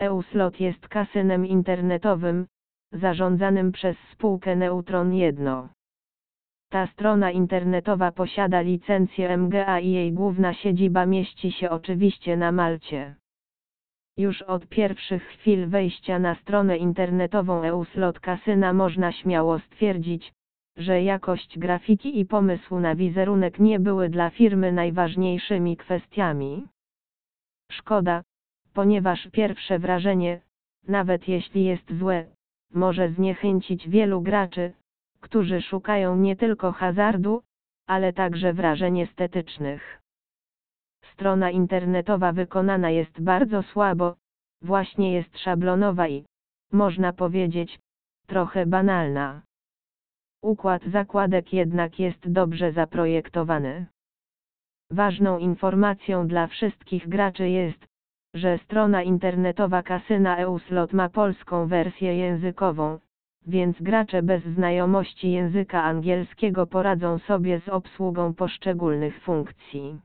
EUSLOT jest kasynem internetowym, zarządzanym przez spółkę Neutron 1. Ta strona internetowa posiada licencję MGA i jej główna siedziba mieści się oczywiście na Malcie. Już od pierwszych chwil wejścia na stronę internetową EUSLOT kasyna można śmiało stwierdzić, że jakość grafiki i pomysł na wizerunek nie były dla firmy najważniejszymi kwestiami. Szkoda, ponieważ pierwsze wrażenie, nawet jeśli jest złe, może zniechęcić wielu graczy, którzy szukają nie tylko hazardu, ale także wrażeń estetycznych. Strona internetowa wykonana jest bardzo słabo, właśnie jest szablonowa i, można powiedzieć, trochę banalna. Układ zakładek jednak jest dobrze zaprojektowany. Ważną informacją dla wszystkich graczy jest, że strona internetowa kasyna EUSLOT ma polską wersję językową, więc gracze bez znajomości języka angielskiego poradzą sobie z obsługą poszczególnych funkcji.